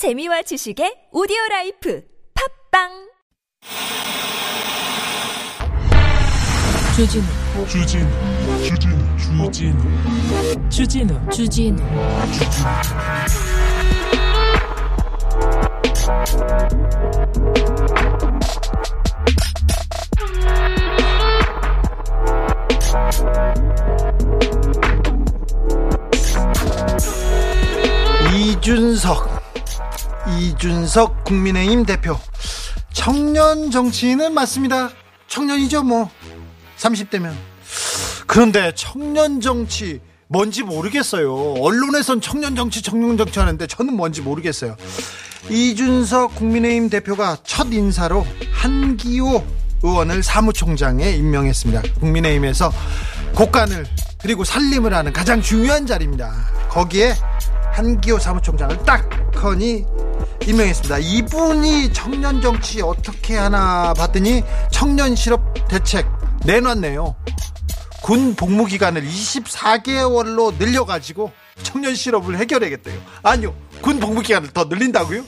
재미와 지식의 오디오 라이프 팝빵! 주진우. 주진우 주진우 주진우 주진우 주진우. 이준석 이준석 국민의힘 대표. 청년 정치인은 맞습니다. 청년이죠 뭐. 30대면. 그런데 청년 정치 뭔지 모르겠어요. 언론에선 청년 정치 청년 정치 하는데 저는 뭔지 모르겠어요. 이준석 국민의힘 대표가 첫 인사로 한기호 의원을 사무총장에 임명했습니다. 국민의힘에서 곳간을 그리고 살림을 하는 가장 중요한 자리입니다. 거기에 한기호 사무총장을 딱 커니 임명했습니다. 이분이 청년 정치 어떻게 하나 봤더니 청년 실업 대책 내놨네요. 군 복무 기간을 24개월로 늘려가지고 청년 실업을 해결하겠대요. 아니요, 군 복무 기간을 더 늘린다고요?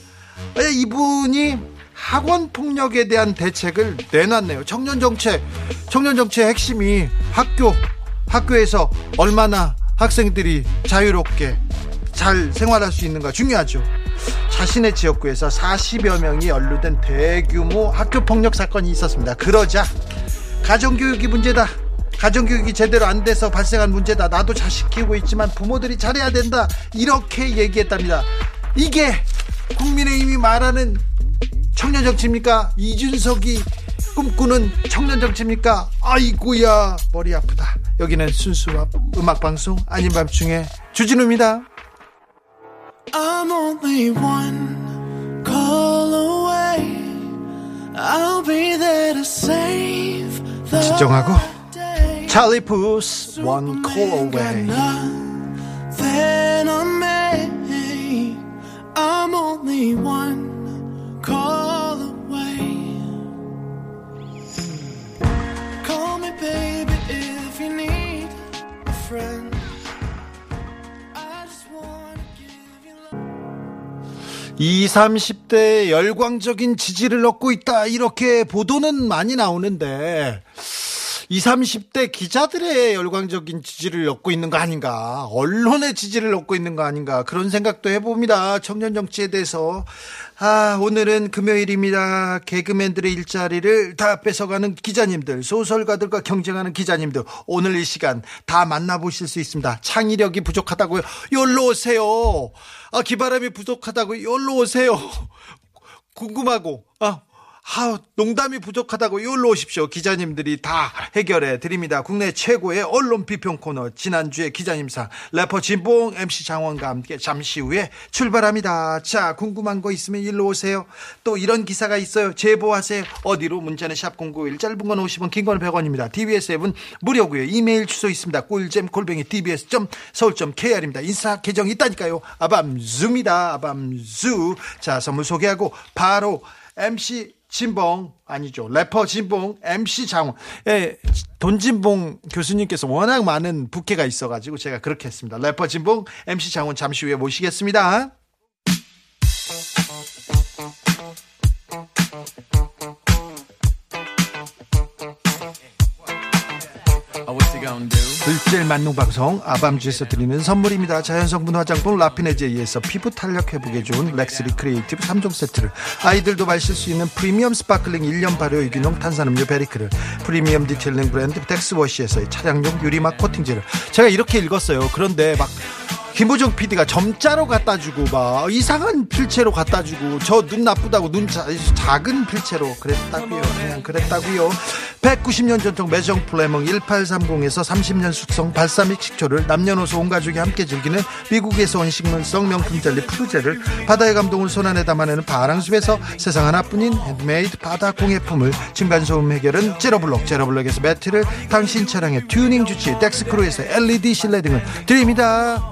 예, 이분이 학원 폭력에 대한 대책을 내놨네요. 청년 정책, 청년 정책의 핵심이 학교, 학교에서 얼마나 학생들이 자유롭게 잘 생활할 수 있는가 중요하죠. 자신의 지역구에서 40여 명이 연루된 대규모 학교 폭력 사건이 있었습니다. 그러자 가정교육이 문제다. 가정교육이 제대로 안 돼서 발생한 문제다. 나도 자식 키우고 있지만 부모들이 잘해야 된다. 이렇게 얘기했답니다. 이게 국민의힘이 말하는 청년 정치입니까? 이준석이 꿈꾸는 청년 정치입니까? 아이고야 머리 아프다. 여기는 순수 음악 방송 아닌 밤중에 주진우입니다. I'm only one call away. I'll be there to save the 진정하고 day. 찰리 푸스 One Call Away Then I may. I'm only one call away. Call me, baby, 20, 30대 열광적인 지지를 얻고 있다. 이렇게 보도는 많이 나오는데 20, 30대 기자들의 열광적인 지지를 얻고 있는 거 아닌가? 언론의 지지를 얻고 있는 거 아닌가? 그런 생각도 해봅니다. 청년 정치에 대해서. 아 오늘은 금요일입니다. 개그맨들의 일자리를 다 뺏어가는 기자님들 소설가들과 경쟁하는 기자님들 오늘 이 시간 다 만나보실 수 있습니다. 창의력이 부족하다고요. 열로 오세요. 아 기바람이 부족하다고 열로 오세요. 궁금하고 아, 아 농담이 부족하다고 여기로 오십시오. 기자님들이 다 해결해 드립니다. 국내 최고의 언론 비평 코너 지난주에 기자님상 래퍼 진봉 MC 장원과 함께 잠시 후에 출발합니다. 자 궁금한 거 있으면 일로 오세요. 또 이런 기사가 있어요. 제보하세요. 어디로 문자는 샵 #091 짧은 건 50원, 긴 건 100원입니다. TBS 앱은 무료고요. 이메일 주소 있습니다. 꿀잼 골뱅이 tbs 서울 kr입니다. 인사 계정 있다니까요. 아밤주입니다. 아밤주. 자 선물 소개하고 바로 MC 진봉 아니죠. 래퍼 진봉 MC 장원 예, 돈진봉 교수님께서 워낙 많은 부캐가 있어가지고 제가 그렇게 했습니다. 래퍼 진봉 MC 장원 잠시 후에 모시겠습니다 물질 만능 방송 아밤주에서 드리는 선물입니다. 자연성분 화장품 라피네제이에서 피부 탄력 회복에 좋은 렉스리 크리에이티브 3종 세트를 아이들도 마실 수 있는 프리미엄 sparkling 1년 발효 유기농 탄산음료 베리크를 프리미엄 detailing 브랜드 덱스워시에서의 차량용 유리막 코팅제를 제가 이렇게 읽었어요. 그런데 막 김보정 PD가 점자로 갖다 주고 막 이상한 필체로 갖다 주고 저 눈 나쁘다고 눈 자, 작은 필체로 그랬다고요. 그냥 그랬다고요. 190년 전통 매정 플레몽 1830에서 30년 숙성 발사믹 식초를 남녀노소 온 가족이 함께 즐기는 미국에서 온 식물성 명품 젤리 푸르제를 바다의 감동을 손안에 담아내는 바랑숲에서 세상 하나뿐인 핸드메이드 바다 공예품을 층간소음 해결은 제로블록 제로블록에서 매트를 당신 차량의 튜닝 주치의 덱스크루에서 LED 실내 등을 드립니다.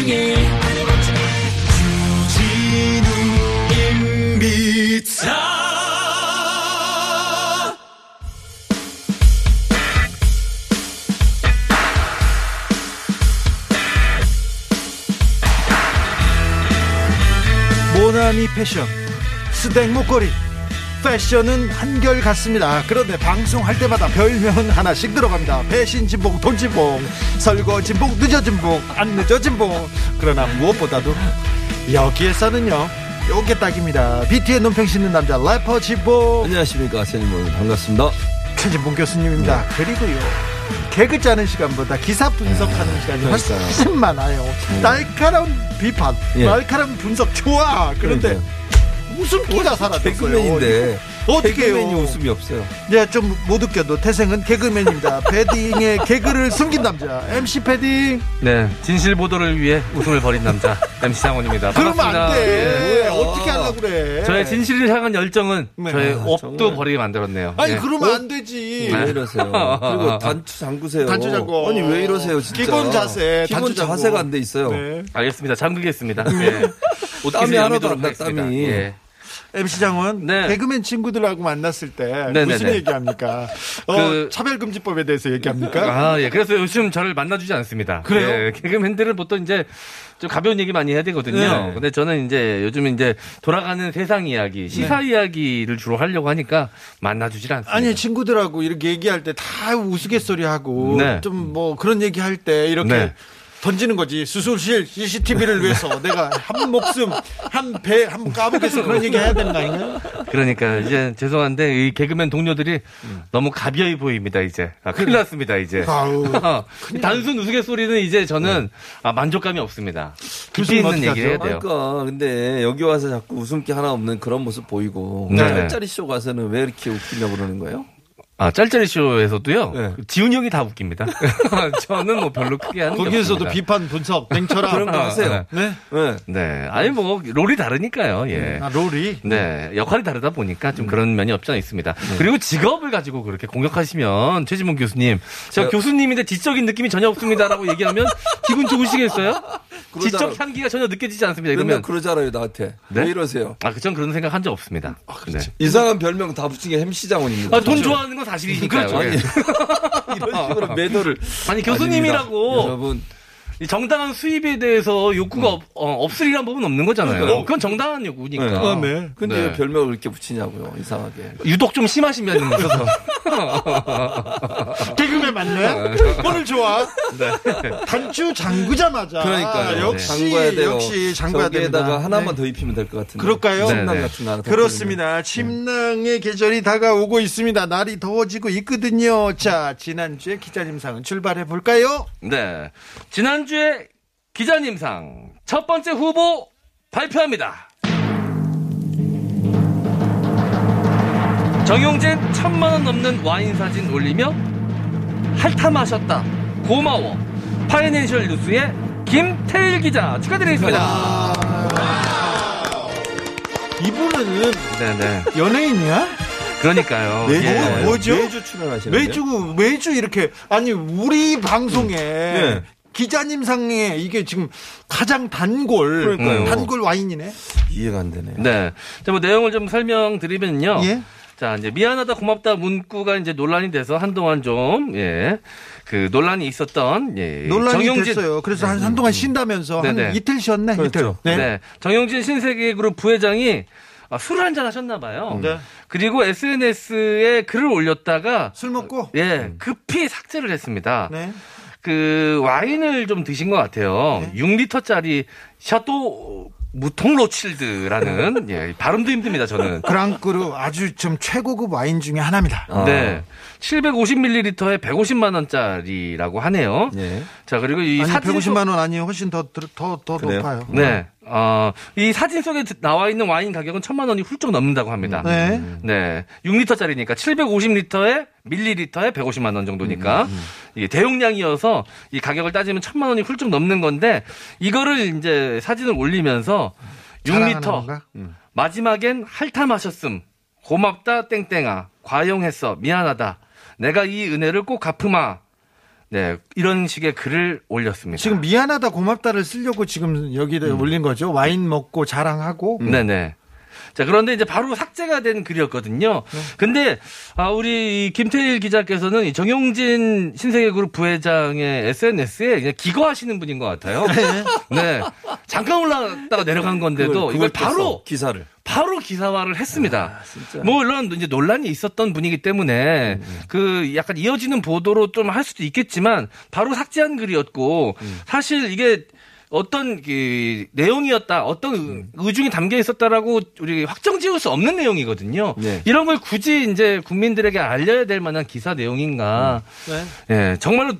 중에. 주진우 임비타 모나미 패션 스댕 목걸이 패션은 한결 같습니다. 그런데 방송할 때마다 별명은 하나씩 들어갑니다. 배신 진봉 돈 진봉 설거 진봉 늦어 진봉 안 늦어 진봉. 그러나 무엇보다도 여기에서는요 요게 딱입니다. BT의 눈평 씻는 남자 래퍼 진봉. 안녕하십니까 선생님. 반갑습니다. 최진봉 교수님입니다. 그리고요 개그 짜는 시간보다 기사 분석하는 시간이 훨씬 그러니까요. 많아요. 날카로운 비판 예. 날카로운 분석 좋아! 그런데 그러니까요. 웃음기가 사라졌어요 개그맨인데 어떻게 해요? 개그맨이 웃음이 없어요 네, 좀못 웃겨도 태생은 개그맨입니다. 패딩에 개그를 숨긴 남자 MC 패딩. 네, 진실 보도를 위해 웃음을 버린 남자 MC 장원입니다. 그러면. 안 돼. 예. 어떻게 하려고 그래? 저의 진실을 향한 열정은 네. 저의 아, 업도 정말. 버리게 만들었네요. 아니 예. 그러면 안 되지. 왜 이러세요 그리고 단추 잠그세요 단추 잠궈. 아니 왜 이러세요 진짜 기본 자세, 기본. 자세가 안 돼 있어요 네. 알겠습니다. 잠그겠습니다. 예. 땀이 하나도 안 나. 땀이. 예. MC 장원 네. 개그맨 친구들하고 만났을 때 네, 무슨 네, 네. 얘기합니까? 어, 그- 차별금지법에 대해서 얘기합니까? 아, 예. 그래서 요즘 저를 만나주지 않습니다. 그래요? 예, 개그맨들은 보통 이제 좀 가벼운 얘기 많이 해야 되거든요. 네. 근데 저는 이제 요즘 이제 돌아가는 세상 이야기, 시사 이야기를 주로 하려고 하니까 만나주질 않습니다. 아니 친구들하고 이렇게 얘기할 때 다 우스갯소리 하고 네. 좀뭐 그런 얘기 할 때 이렇게 네. 던지는 거지. 수술실 CCTV를 위해서 내가 한 목숨 한 배 한 까먹겠어. 그런 얘기 해야 되는 거 아닌가요? 그러니까 이제 죄송한데 이 개그맨 동료들이 너무 가벼이 보입니다 이제. 아, 큰일 났습니다 이제. 아우 단순 우스갯소리는 이제 저는 아, 만족감이 없습니다. 깊이 있는 얘기를 해야? 돼요. 그러니까 근데 여기 와서 자꾸 웃음기 하나 없는 그런 모습 보이고 네. 짤짤이 쇼 가서는 왜 이렇게 웃기냐고 그러는 거예요? 아 짤짤이 쇼에서도요 네. 지훈이 형이 다 웃깁니다 저는 뭐 별로 크게 하는 게 거기에서도. 비판 분석 냉철함 그런 거 하세요 네. 네. 네 아니 뭐 롤이 다르니까요 예 아, 롤이 네, 역할이 다르다 보니까 좀 그런 면이 없지 않아 있습니다. 그리고 직업을 가지고 그렇게 공격하시면 최지문 교수님, 제가 교수님인데 지적인 느낌이 전혀 없습니다라고 얘기하면 기분 좋으시겠어요? 지적 향기가 전혀 느껴지지 않습니다. 이러면 그러잖아요 나한테 네? 왜 이러세요 아, 그전 그런 생각 한 적 없습니다. 네. 이상한 별명 다 붙인 게 햄시장원입니다 아, 돈 좋아하는 건 사실이니까요. 그렇죠. 예. 이런 식으로 매도를 아니 교수님이라고 여러분 이 정당한 수입에 대해서 욕구가 없, 어, 없 으리란 법은 없는 거잖아요. 그러니까요. 그건 정당한 욕구니까. 네. 아, 네. 근데 네. 왜 별명을 이렇게 붙이냐고요 이상하게 유독 좀 심하신 면이 있어서. 개그맨 맞네 오늘 좋아 단추 잠그자마자 그러니까요 역시 잠궈야 돼요 역시 잠궈야 됩니다 하나만 네. 더 입히면 될 것 같은데 그럴까요? 침낭 네, 네. 같은 거 하나 그렇습니다. 침낭의 계절이 다가오고 있습니다. 날이 더워지고 있거든요. 자, 지난주에 기자님상은 출발해 볼까요? 네. 지난주 에 기자님상 첫 번째 후보 발표합니다. 정용진 천만 원 넘는 와인 사진 올리며 마셨다. 고마워. 파이낸셜 뉴스의 김태일 기자 축하드리겠습니다. 이분은 네네. 연예인이야? 그러니까요. 매주 예. 뭐죠? 매주 출연하시는데 매주 매주 이렇게 아니 우리 방송에 네. 기자님 상에 이게 지금 가장 단골 그러니까요. 단골 와인이네. 이해가 안 되네 네. 자, 뭐 내용을 좀 설명드리면요. 예. 자, 이제 미안하다 고맙다 문구가 이제 논란이 돼서 한동안 좀, 예. 그 논란이 있었던, 예. 논란이 정용진. 됐어요. 그래서 한, 한동안 쉰다면서 한 네네. 이틀 쉬었네. 그렇죠. 이틀. 네. 정용진 신세계 그룹 부회장이 아, 술을 한잔 하셨나 봐요. 네. 그리고 SNS에 글을 올렸다가 술 먹고. 예, 급히 삭제를 했습니다. 네. 그 와인을 좀 드신 것 같아요. 6리터짜리 샤또 무통 로칠드라는 예, 발음도 힘듭니다, 저는. grand cru 아주 좀 최고급 와인 중에 하나입니다. 아. 네. 750ml에 150만 원짜리라고 하네요. 네. 자, 그리고 이 아니 사진 150만 원 아니에요. 훨씬 더더 더? 높아요. 네. 어, 이 사진 속에 나와 있는 와인 가격은 천만 원이 훌쩍 넘는다고 합니다. 네. 네. 6리터짜리니까 750리터에 밀리리터에 150만 원 정도니까 이게 대용량이어서 이 가격을 따지면 천만 원이 훌쩍 넘는 건데 이거를 이제 사진을 올리면서 자랑하는 6리터 건가? 마지막엔 마셨음. 고맙다 땡땡아. 과용했어. 미안하다. 내가 이 은혜를 꼭 갚으마. 네, 이런 식의 글을 올렸습니다. 지금 미안하다 고맙다를 쓰려고 지금 여기다 음. 올린 거죠. 와인 먹고 자랑하고. 네네. 자, 그런데 이제 바로 삭제가 된 글이었거든요. 근데, 아, 우리 이 김태일 기자께서는 이 정용진 신세계 그룹 부회장의 SNS에 기거하시는 분인 것 같아요. 네. 잠깐 올라갔다가 내려간 건데도 그걸 이걸 뺐어, 바로 기사를. 바로 기사화를 했습니다. 아. 뭐 물론 이제 논란이 있었던 분이기 때문에 음, 그 약간 이어지는 보도로 좀 할 수도 있겠지만 바로 삭제한 글이었고 음. 사실 이게 어떤 그 내용이었다, 어떤 음. 의중이 담겨 있었다라고 우리 확정 지을 수 없는 내용이거든요. 네. 이런 걸 굳이 이제 국민들에게 알려야 될 만한 기사 내용인가? 네. 예, 정말로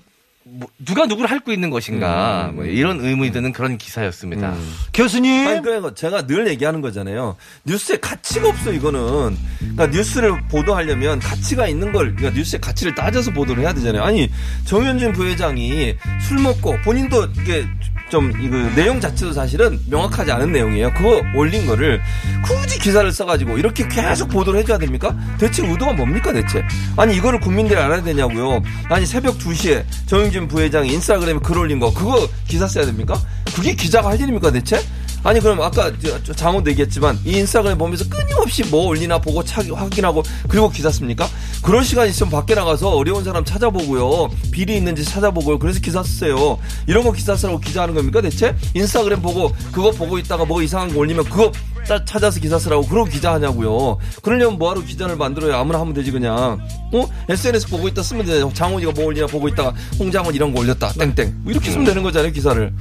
뭐 누가 누구를 핥고 있는 것인가? 음. 뭐 이런 의문이 드는 그런 기사였습니다. 교수님. 아니, 그러니까 제가 늘 얘기하는 거잖아요. 뉴스에 가치가 없어, 이거는. 그러니까 뉴스를 보도하려면 가치가 있는 걸, 그러니까 뉴스의 가치를 따져서 보도를 해야 되잖아요. 아니, 정현진 부회장이 술 먹고 본인도 이게 좀, 이거 내용 자체도 사실은 명확하지 않은 내용이에요. 그거 올린 거를 굳이 기사를 써가지고 이렇게 계속 보도를 해줘야 됩니까? 대체 의도가 뭡니까, 대체? 아니, 이거를 국민들이 알아야 되냐고요. 아니, 새벽 2시에 정영진 부회장이 인스타그램에 글 올린 거, 그거 기사 써야 됩니까? 그게 기자가 할 일입니까, 대체? 아니 그럼 아까 장호도 얘기했지만 이 인스타그램 보면서 끊임없이 뭐 올리나 보고 차, 확인하고 그리고 기사 씁니까? 그런 시간 있으면 밖에 나가서 어려운 사람 찾아보고요 비리 있는지 찾아보고요 그래서 기사 쓰세요 이런 거 기사 쓰라고 기자하는 겁니까 대체? 인스타그램 보고 그거 보고 있다가 뭐 이상한 거 올리면 그거 따- 찾아서 기사 쓰라고 그러고 기자 하냐고요 그러려면 뭐하러 기자를 만들어요 아무나 하면 되지 그냥 어? SNS 보고 있다 쓰면 되잖아요 장훈이가 뭐 올리나 보고 있다가 홍장훈 이런 거 올렸다 땡땡 뭐 이렇게 쓰면 되는 거잖아요 기사를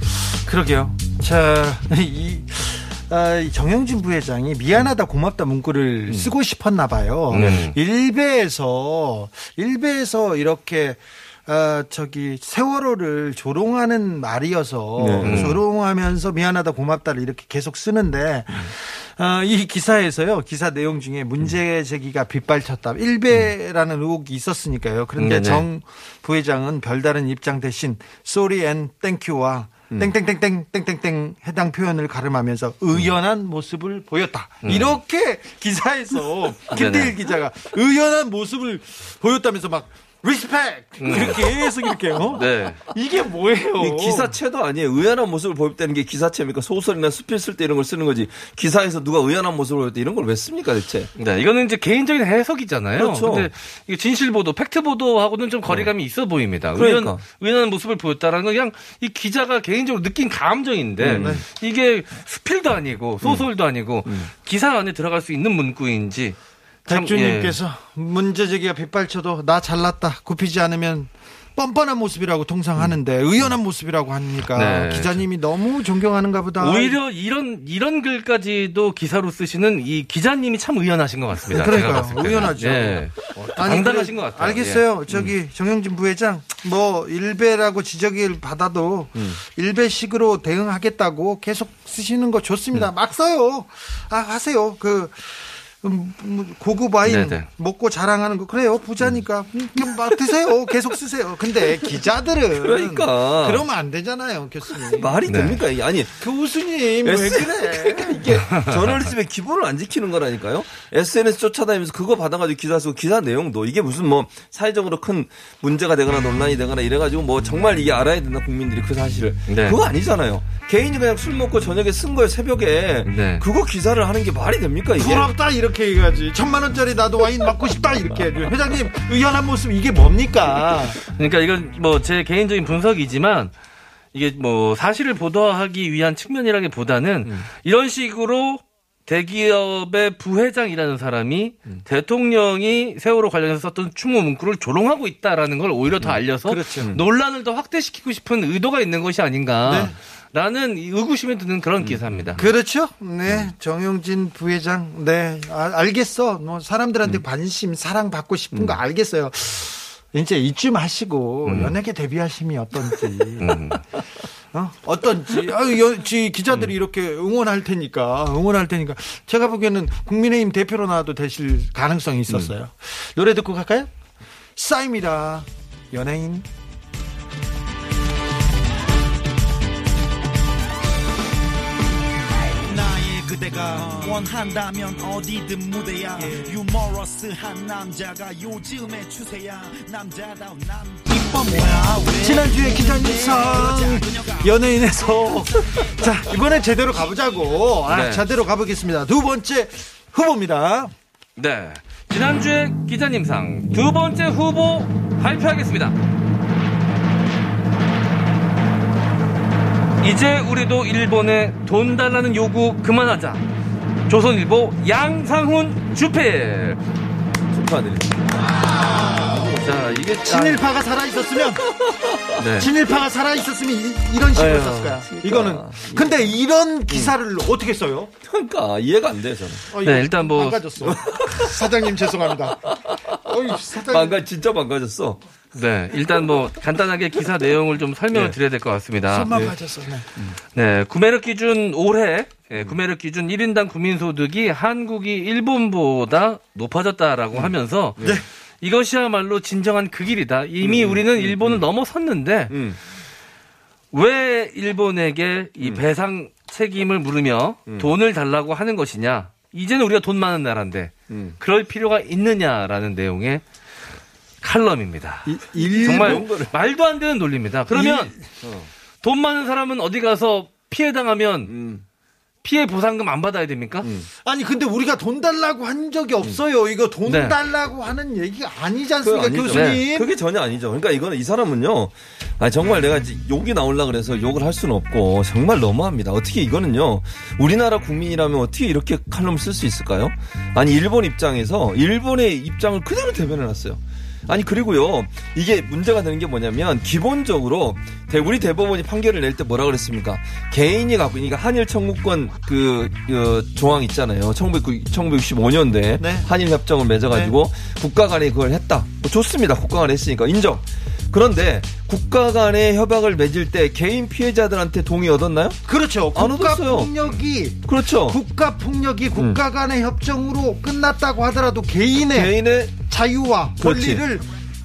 그러게요. 자, 이, 아, 이 정영진 부회장이 미안하다 고맙다 문구를 쓰고 싶었나 봐요. 네. 일베에서 일베에서 이렇게 아, 저기 세월호를 조롱하는 말이어서 네. 조롱하면서 미안하다 고맙다를 이렇게 계속 쓰는데 아, 이 기사에서요 기사 내용 중에 문제 제기가 빗발쳤다 일베라는 의혹이 있었으니까요. 그런데 네네. 정 부회장은 별다른 입장 대신 sorry and thank you와 땡땡땡땡 땡땡땡 해당 표현을 갈음하면서 의연한 모습을 보였다. 이렇게 기사에서 네네. 기자가 의연한 모습을 보였다면서 막 respect 이렇게 계속 이렇게 어? 네. 이게 뭐예요? 이 기사체도 아니에요. 의연한 모습을 보였다는 게 기사체입니까? 소설이나 수필 쓸 때 이런 걸 쓰는 거지. 기사에서 누가 의연한 모습을 보였다 이런 걸 왜 씁니까 대체? 네, 이거는 이제 개인적인 해석이잖아요. 그렇죠. 근데 이게 진실 보도, 팩트 보도하고는 좀 거리감이 있어 보입니다. 그러니까. 의연, 의연한 모습을 보였다라는 건 그냥 이 기자가 개인적으로 느낀 감정인데 음. 이게 수필도 아니고 소설도 아니고 기사 안에 들어갈 수 있는 문구인지 참, 백주님께서 문제 제기가 빗발쳐도 나 잘났다 굽히지 않으면 뻔뻔한 모습이라고 통상 하는데 의연한 모습이라고 하니까 네. 기자님이 너무 존경하는가 보다. 예. 오히려 이런 이런 글까지도 기사로 쓰시는 이 기자님이 참 의연하신 것 같습니다. 그러니까요. 의연하죠. 예. 아니, 당당하신 그래, 것 같아요. 예. 알겠어요. 저기 정영진 부회장 뭐 일베라고 지적을 받아도 음. 일베식으로 대응하겠다고 계속 쓰시는 거 음. 좋습니다. 막 써요. 아 하세요. 그 음, 음, 고급 와인 네네. 먹고 자랑하는 거 그래요 부자니까 음, 그럼 막 드세요 계속 쓰세요 근데 기자들은 그러니까. 그러면 안 되잖아요 교수님 말이 네. 됩니까? 이게 아니 교수님 왜 그래 이게 저널리즘의 기본을 안 지키는 거라니까요. SNS 쫓아다니면서 그거 받아가지고 기사 쓰고 기사 내용도 이게 무슨 뭐 사회적으로 큰 문제가 되거나 논란이 되거나 이래가지고 뭐 정말 이게 알아야 된다 국민들이 그 사실을 네. 그거 아니잖아요. 개인이 그냥 술 먹고 저녁에 쓴 거예요 새벽에 네. 그거 기사를 하는 게 말이 됩니까 이게? 부럽다 이렇게 얘기하지 천만 원짜리 나도 와인 먹고 싶다 이렇게 해야죠 회장님 의연한 모습 이게 뭡니까 그러니까 이건 뭐 제 개인적인 분석이지만 이게 뭐 사실을 보도하기 위한 측면이라기보다는 음. 이런 식으로 대기업의 부회장이라는 사람이 음. 대통령이 세월호 관련해서 썼던 추모 문구를 조롱하고 있다라는 걸 오히려 음. 더 알려서 그렇죠. 논란을 더 확대시키고 싶은 의도가 있는 것이 아닌가. 라는 이 의구심이 드는 그런 기사입니다. 그렇죠? 네 정용진 부회장. 네 아, 알겠어. 뭐 사람들한테 관심 사랑 받고 싶은 거 알겠어요. 이제 이쯤 하시고 연예계 데뷔하심이 어떤지. 어? 어떤지. 아, 여, 지 기자들이 이렇게 응원할 테니까 응원할 테니까. 제가 보기에는 국민의힘 대표로 나와도 되실 가능성이 있었어요. 노래 듣고 갈까요? 싸입니다. 연예인. 그대가 원한다면 어디든 무대야 유머러스한 남자가 요즘의 추세야 남자다운 남 이뻐 뭐야 왜 지난주에 기자님상 연예인에서 자 이번에 제대로 가보자고 아, 네. 제대로 가보겠습니다. 두 번째 후보입니다. 네. 지난주에 기자님상 두 번째 후보 발표하겠습니다. 이제 우리도 일본에 돈 달라는 요구 그만하자. 조선일보 양상훈 주필. 축하드립니다. 자, 이게 참- 친일파가 살아 있었으면 네. 친일파가 살아 있었으면 이, 런 식으로 아유, 썼을 거야. 그러니까. 이거는 근데 이런 기사를 어떻게 써요? 그러니까 이해가 안 돼, 저는. 어, 네, 일단 뭐- 망가졌어. 사장님 죄송합니다. 어이, 사장님. 망가, 진짜 망가졌어. 네. 일단 뭐 간단하게 기사 내용을 좀 설명을 네. 드려야 될 것 같습니다. 손 망가졌어. 네. 네, 구매력 기준 올해 예, 구매력 기준 1인당 국민소득이 한국이 일본보다 높아졌다라고 하면서 이것이야말로 진정한 그 길이다. 이미 우리는 일본을 넘어섰는데 음. 왜 일본에게 이 배상 책임을 물으며 돈을 달라고 하는 것이냐? 이제는 우리가 돈 많은 나라인데 음. 그럴 필요가 있느냐라는 내용의 칼럼입니다. 일, 정말 이런 거를- 말도 안 되는 논리입니다. 그러면 어. 돈 많은 사람은 어디 가서 피해 당하면 음. 피해 보상금 안 받아야 됩니까? 아니 근데 우리가 돈 달라고 한 적이 없어요. 이거 돈 네. 달라고 하는 얘기가 아니지 않습니까. 교수님? 네. 그게 전혀 아니죠. 그러니까 이거는 이 사람은요. 아니, 정말 내가 이제 욕이 나올라 그래서 욕을 할 수는 없고 정말 너무합니다. 어떻게 이거는요. 우리나라 국민이라면 어떻게 이렇게 칼럼을 쓸수 있을까요? 아니 일본 입장에서 일본의 입장을 그대로 대변해 놨어요. 아니 그리고요 이게 문제가 되는 게 뭐냐면 기본적으로 대- 우리 대법원이 판결을 낼 때 뭐라 그랬습니까? 개인이 갖고 그러니까 한일 청구권 그, 그 조항 있잖아요. 1965년도에 네. 한일 협정을 맺어가지고 국가 간에 그걸 했다. 뭐 좋습니다. 국가 간에 했으니까. 인정 그런데 국가 간의 협약을 맺을 때 개인 피해자들한테 동의 얻었나요? 그렇죠. 안 국가. 폭력이 그렇죠. 국가 폭력이 국가 간의 협정으로 끝났다고 하더라도 개인의 개인의 자유와 그렇지. 권리를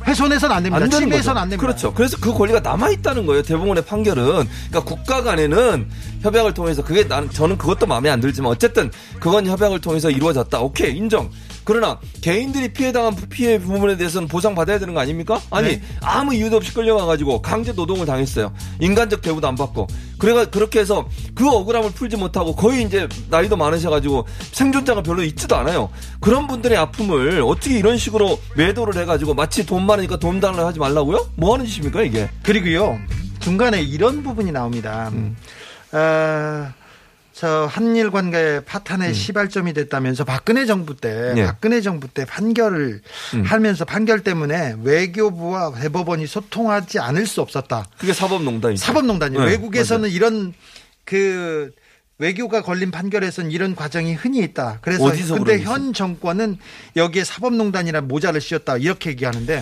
훼손해서는 안 됩니다. 안 침해해서는. 안 됩니다. 그렇죠. 그래서 그 권리가 남아 있다는 거예요. 대법원의 판결은. 그러니까 국가 간에는 협약을 통해서 그게 나는 저는 그것도 마음에 안 들지만 어쨌든 그건 협약을 통해서 이루어졌다. 오케이 인정. 그러나 개인들이 피해당한 피해 부분에 대해서는 보상받아야 되는 거 아닙니까? 아니 네. 아무 이유도 없이 끌려가가지고 강제 노동을 당했어요. 인간적 대우도 안 받고 그래가 그렇게 해서 그 억울함을 풀지 못하고 거의 이제 나이도 많으셔가지고 생존자가 별로 있지도 않아요. 그런 분들의 아픔을 어떻게 이런 식으로 매도를 해가지고 마치 돈 많으니까 돈 달라 하지 말라고요? 뭐 하는 짓입니까 이게? 그리고요 중간에 이런 부분이 나옵니다. 음. 어, 저 한일 관계 파탄의 시발점이 됐다면서 박근혜 정부 때 음. 네. 박근혜 정부 때 판결을 음. 하면서 판결 때문에 외교부와 대법원이 소통하지 않을 수 없었다. 그게 사법농단이죠. 사법농단이요. 네, 외국에서는 이런 그 외교가 걸린 판결에서는 이런 과정이 흔히 있다. 그래서 근데 현 정권은 여기에 사법농단이라는 모자를 씌웠다 이렇게 얘기하는데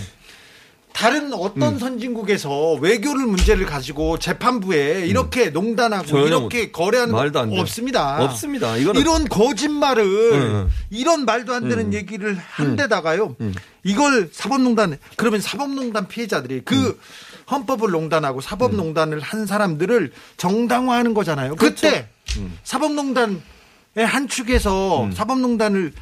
다른 어떤 선진국에서 외교를 문제를 가지고 재판부에 이렇게 농단하고 전혀 이렇게 거래하는 말도 거 안. 없습니다. 없습니다. 이거는 이런 거짓말을 응. 이런 말도 안 되는 얘기를 한 데다가요. 이걸 사법농단 그러면 사법농단 피해자들이 그 헌법을 농단하고 사법농단을 한 사람들을 정당화하는 거잖아요. 그렇죠. 그때 사법농단의 한 축에서 사법농단을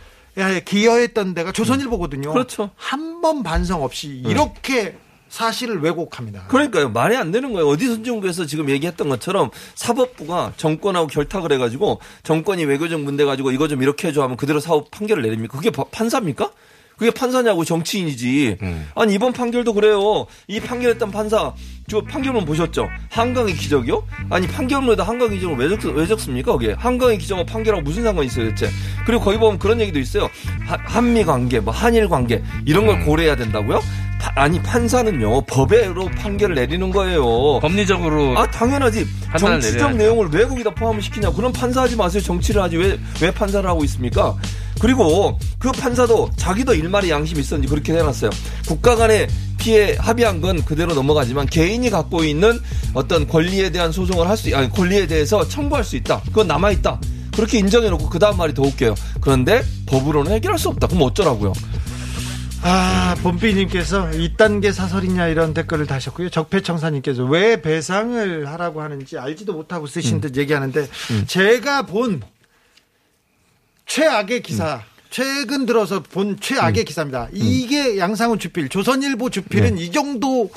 기여했던 데가 조선일보거든요. 그렇죠. 한 번 반성 없이 이렇게 사실을 왜곡합니다. 그러니까요. 말이 안 되는 거예요. 어디 선진국에서 지금 얘기했던 것처럼 사법부가 정권하고 결탁을 해가지고 정권이 외교적 문제 가지고 이거 좀 이렇게 해줘 하면 그대로 사법 판결을 내립니까? 그게 바- 판사입니까? 그게 판사냐고 정치인이지. 아니 이번 판결도 그래요. 이 판결했던 판사 저 판결문 보셨죠? 한강의 기적이요? 아니 판결문에다 한강의 기적을 왜, 적, 왜 적습니까? 거기에 한강의 기적과 판결하고 무슨 상관이 있어요, 대체? 그리고 거기 보면 그런 얘기도 있어요. 하- 한미 관계, 뭐 한일 관계 이런 걸 고려해야 된다고요? 파- 아니 판사는요 법외로 판결을 내리는 거예요. 법리적으로 아 당연하지. 정치적. 내용을 왜 거기다 포함시키냐? 그럼 판사하지 마세요. 정치를 하지 왜 왜 판사를 하고 있습니까? 그리고 그 판사도 자기도 일말의 양심이 있었는지 그렇게 해놨어요. 국가 간의 피해 합의한 건 그대로 넘어가지만 개인이 갖고 있는 어떤 권리에 대한 소송을 할 수, 아니 권리에 대해서 청구할 수 있다. 그건 남아 있다. 그렇게 인정해놓고 그 다음 말이 더 웃겨요. 그런데 법으로는 해결할 수 없다. 그럼 어쩌라고요? 아, 봄비님께서 2단계 사설이냐 이런 댓글을 다셨고요. 적폐청사님께서 왜 배상을 하라고 하는지 알지도 못하고 쓰신 듯 얘기하는데 제가 본 최악의 기사. 최근 들어서 본 최악의 기사입니다. 이게 양상훈 주필, 조선일보 주필은 이 정도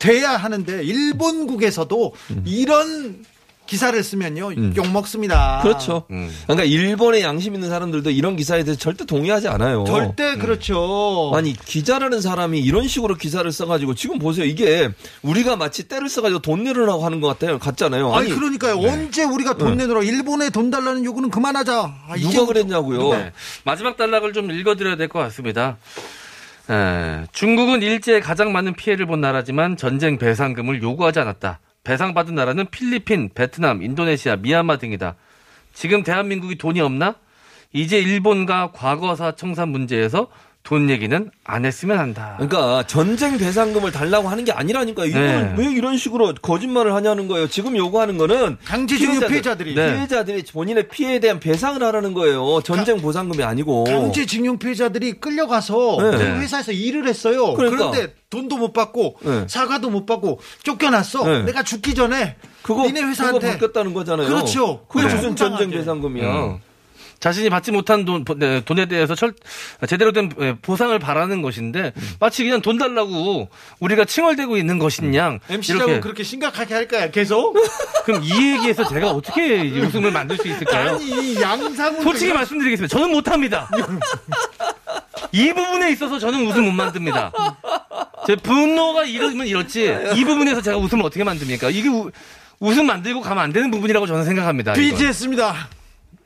돼야 하는데 일본국에서도 이런 기사를 쓰면요 욕 먹습니다. 그렇죠. 음. 그러니까 일본의 양심 있는 사람들도 이런 기사에 대해서 절대 동의하지 않아요. 절대 그렇죠. 아니 기자라는 사람이 이런 식으로 기사를 써가지고 지금 보세요 이게 우리가 마치 때를 써가지고 돈 내려라고 하는 것 같아요 같잖아요 아니, 아니, 그러니까요. 언제 우리가 돈 내느라 일본에 돈 달라는 요구는 그만하자. 아, 이게 누가 그랬냐고요 네. 마지막 단락을 좀 읽어드려야 될 것 같습니다. 에, 중국은 일제에 가장 많은 피해를 본 나라지만 전쟁 배상금을 요구하지 않았다. 배상받은 나라는 필리핀, 베트남, 인도네시아, 미얀마 등이다. 지금 대한민국이 돈이 없나? 이제 일본과 과거사 청산 문제에서 돈 얘기는 안 했으면 한다. 그러니까 전쟁 배상금을 달라고 하는 게 아니라니까 이거는 네. 왜 이런 식으로 거짓말을 하냐는 거예요 지금 요구하는 거는 강제징용 피해자들, 피해자들이 네. 피해자들이 본인의 피해에 대한 배상을 하라는 거예요 전쟁 보상금이 아니고 강제징용 피해자들이 끌려가서 네. 그 네. 회사에서 일을 했어요. 그 그러니까. 런데 돈도 못 받고 네. 사과도 못 받고 쫓겨났어. 네. 내가 죽기 전에 그거 니네 그거 회사한테 바뀌었다는 거잖아요 그렇죠. 그게. 무슨 전쟁. 배상금이야 음. 자신이 받지 못한 돈, 네, 돈에 대해서 철, 제대로 된 예, 보상을 바라는 것인데 마치 그냥 돈 달라고 우리가 칭얼대고 있는 것인 양 MC라고 그렇게 심각하게 할 거야. 계속. 그럼 이 얘기에서 제가 어떻게 이 웃음을 만들 수 있을까요? 아니 양상훈 솔직히 말씀드리겠습니다. 저는 못합니다. 이 부분에 있어서 저는 웃음 못 만듭니다. 제 분노가 이러면 이렇지 이 부분에서 제가 웃음을 어떻게 만듭니까? 이게 우- 웃음 만들고 가면 안 되는 부분이라고 저는 생각합니다. 이건. 비지했습니다.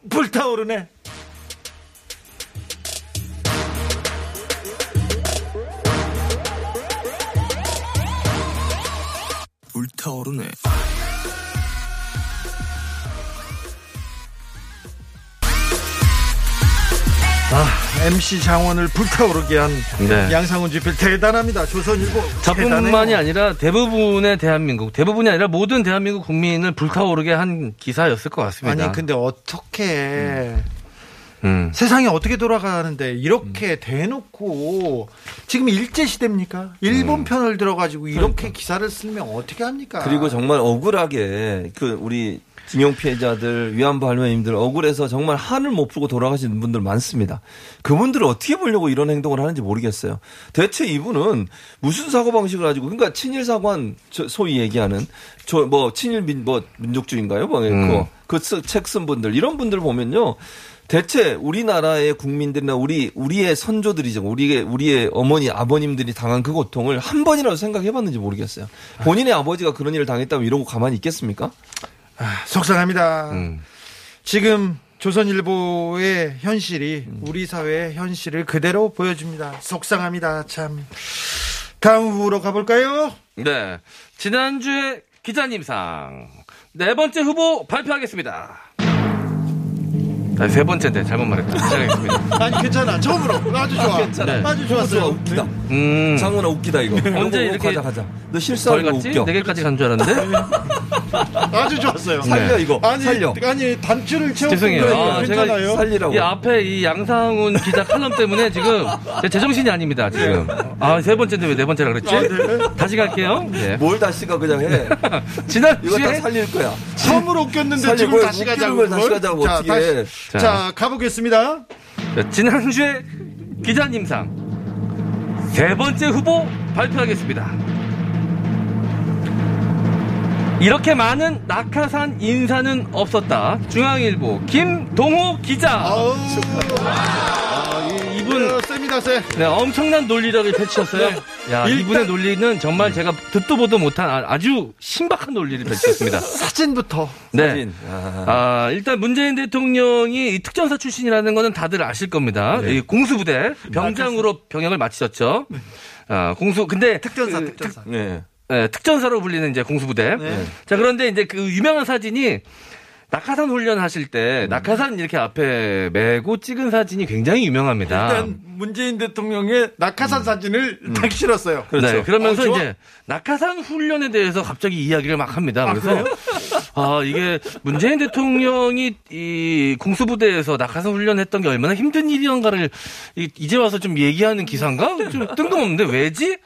불타오르네. 불타오르네. 아, MC 장원을 불타오르게 한 네. 양상훈 주필 대단합니다. 조선일보 저뿐만이 대단해요. 아니라 대부분의 대한민국, 대부분이 아니라 모든 대한민국 국민을 불타오르게 한 기사였을 것 같습니다. 아니 근데 어떻게 음. 세상이 어떻게 돌아가는데 이렇게 대놓고 지금 일제 시대입니까? 일본 편을 들어가지고 이렇게 기사를 쓰면 어떻게 합니까? 그리고 정말 억울하게 그 우리 징용 피해자들 위안부 할머님들 억울해서 정말 한을 못 풀고 돌아가시는 분들 많습니다. 그분들을 어떻게 보려고 이런 행동을 하는지 모르겠어요. 대체 이분은 무슨 사고 방식을 가지고 그러니까 친일 사관 저 소위 얘기하는 저 뭐 친일 민뭐 민족주의인가요? 뭐 음. 그책 쓴 분들 이런 분들 보면요. 대체 우리나라의 국민들이나 우리 우리의 선조들이죠. 우리의 우리의 어머니 아버님들이 당한 그 고통을 한 번이라도 생각해 봤는지 모르겠어요. 본인의 아버지가 그런 일을 당했다면 이러고 가만히 있겠습니까? 속상합니다. 음. 지금 조선일보의 현실이 우리 사회의 현실을 그대로 보여줍니다. 속상합니다. 참. 다음 후보로 가볼까요? 네. 지난주에 기자님상 네 번째 후보 발표하겠습니다. 아, 세 번째인데 잘못 말했다. 시작하겠습니다. 아니 괜찮아. 처음으로 아주 좋아. 네. 아주 좋았어요. 웃기다. 음. 장은아 웃기다 이거. 언제 이렇게 가자 가자. 너 갔지? 웃겨. 네 개까지 간 줄 알았는데. 아주 좋았어요. 살려 네. 이거. 아니 살려. 아니 단추를 채워 죄송해요. 아, 제가 괜찮아요. 살리라고. 이 앞에 이 양상훈 기자 칼럼 때문에 지금 제 제정신이 아닙니다. 지금. 아, 세 번째인데 왜 네 번째라 그랬지? 아, 네. 다시 갈게요. 네. 뭘 다시가 그냥 해. 이거 다 지난주에 살릴 거야. 처음으로 웃겼는데 지금 뭘 다시 가자고. 걸 다시? 가자고 자, 어떻게 해. 자. 자, 가보겠습니다. 자, 지난주에 기자님상 세 번째 후보 발표하겠습니다. 이렇게 많은 낙하산 인사는 없었다. 중앙일보 김동호 기자. 아우. 이분 셉니다, 세. 네, 엄청난 논리력을 펼치셨어요. 야, 일단- 이분의 논리는 정말 제가 듣도 보도 못한 아- 아주 신박한 논리를 펼치셨습니다. 사진부터. 네. 사진. 아. 아, 일단 문재인 대통령이 이 특전사 출신이라는 거는 다들 아실 겁니다. 이 공수부대 병장으로 병역을 마치셨죠. 아, 공수 근데 특전사, 그 특전사. 네. 예, 특전사로 불리는 이제 공수부대. 네. 자, 그런데 이제 그 유명한 사진이 낙하산 훈련하실 때 음. 낙하산 이렇게 앞에 메고 찍은 사진이 굉장히 유명합니다. 일단 문재인 대통령의 낙하산 사진을 딱 실었어요. 네, 그러면서 어, 좋아. 이제 낙하산 훈련에 대해서 갑자기 이야기를 막 합니다. 그래서 아 이게 문재인 대통령이 이 공수부대에서 낙하산 훈련했던 게 얼마나 힘든 일이었는가를 이- 이제 와서 좀 얘기하는 기사인가? 좀 뜬금없는데 왜지?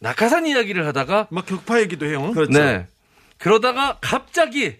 낙하산 이야기를 하다가 막 격파 얘기도 해요. 그렇죠. 네. 그러다가 갑자기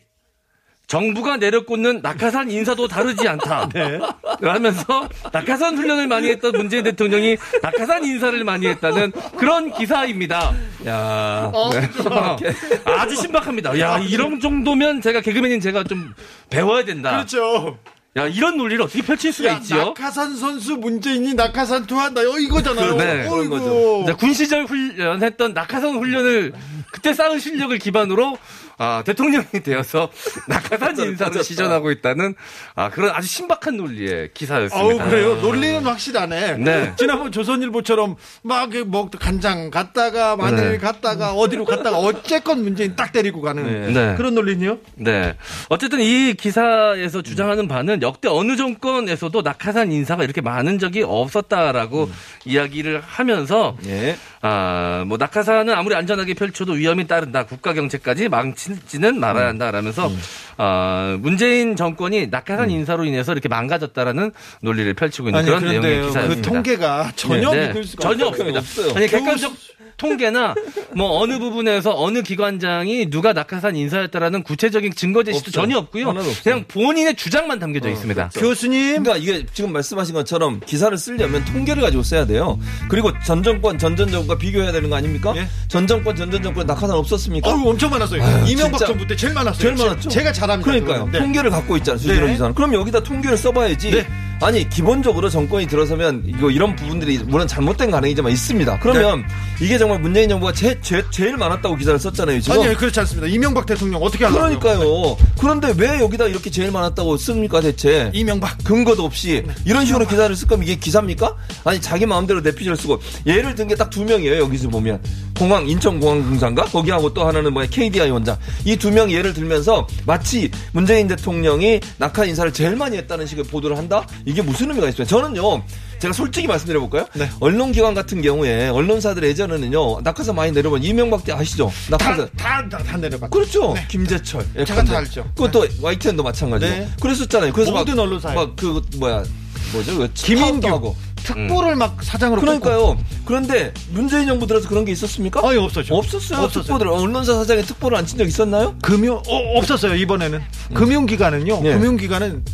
정부가 내려꽂는 낙하산 인사도 다르지 않다. 네. 라면서 낙하산 훈련을 많이 했던 문재인 대통령이 낙하산 인사를 많이 했다는 그런 기사입니다. 야. 네. 아주 신박합니다. 야, 이런 정도면 제가 개그맨인 제가 좀 배워야 된다. 그렇죠. 야, 이런 논리를 어떻게 펼칠 수가 야, 있지요? 낙하산 선수 문재인이 낙하산 투한다. 어, 이거잖아요. 네, 그런 거죠. 군 시절 훈련했던 낙하산 훈련을 그때 쌓은 실력을 기반으로 아, 대통령이 되어서 낙하산 인사를 시전하고 있다는 아, 그런 아주 신박한 논리의 기사였습니다. 그래요. 논리는 확실하네. 네. 지난번 조선일보처럼 막 뭐 간장 갔다가 마늘 네. 갔다가 어디로 갔다가 어쨌건 문재인 딱 때리고 가는 네. 네. 그런 논리니요? 네. 어쨌든 이 기사에서 주장하는 바는 역대 어느 정권에서도 낙하산 인사가 이렇게 많은 적이 없었다라고 이야기를 하면서 예. 아, 뭐 낙하산은 아무리 안전하게 펼쳐도 위험이 따른다. 국가 경제까지 망치 지는 말아야 한다라면서 아, 문재인 정권이 낙하산 인사로 인해서 이렇게 망가졌다라는 논리를 펼치고 있는 그런 내용의 그 기사였습니다. 통계가 전혀 네, 믿을 수가 전혀 없어요. 없어요. 아니 객관적 통계나 뭐 어느 부분에서 어느 기관장이 누가 낙하산 인사였다라는 구체적인 증거 제시도 없어요. 전혀 없고요. 그냥 본인의 주장만 담겨져 있습니다. 교수님 그러니까 이게 지금 말씀하신 것처럼 기사를 쓰려면 통계를 가지고 써야 돼요. 그리고 전 정권 전전 정권과 비교해야 되는 거 아닙니까? 예. 전 정권 전전 정권 낙하산 없었습니까? 어우 엄청 많았어요. 이명박 진짜. 정부 때 제일 많았어요. 제일 많았죠. 제가 잘합니다. 그러니까요. 네. 통계를 갖고 있잖아요. 수지로 네. 기사는. 그럼 여기다 통계를 써봐야지. 네. 아니 기본적으로 정권이 들어서면 이거 이런 부분들이 물론 잘못된 가능이지만 있습니다. 그러면 이게 정말 문재인 정부가 제, 제, 제일 많았다고 기사를 썼잖아요. 지금. 아니요 그렇지 않습니다. 이명박 대통령 어떻게 하려고요? 그러니까요. 그런데 왜 여기다 이렇게 제일 많았다고 씁니까 대체? 이명박 근거도 없이 이런 식으로 기사를 쓸 거면 이게 기사입니까? 아니 자기 마음대로 내피셜 쓰고 예를 든 게 딱 두 명이에요 여기서 보면 공항 인천공항공사인가 거기하고 또 하나는 뭐야 KDI 원장 이 두 명 예를 들면서 마치 문재인 대통령이 낙하 인사를 제일 많이 했다는 식의 보도를 한다 이게 무슨 의미가 있어요? 저는요 제가 솔직히 말씀드려 볼까요? 네. 언론기관 같은 경우에 언론사들 예전에는요 낙하산 많이 내려본 이명박 때 아시죠? 낙하산 다다 다 내려봤. 그렇죠. 김재철. 예, 제가 다 알죠. 그것도 YTN도 마찬가지고. 네. 그랬었잖아요. 그래서 모든 언론사에. 막그 뭐야 뭐죠? 그 김인규. 파업도 하고. 특보를 막 사장으로 그러니까요. 그런데 문재인 정부 들어서 그런 게 있었습니까? 뽑고. 아니 없었죠. 없었어요. 없었어요. 특보들 언론사 사장이 특보를 안 친 적 있었나요? 금융 어, 없었어요 이번에는 금융기관은요. 네. 금융기관은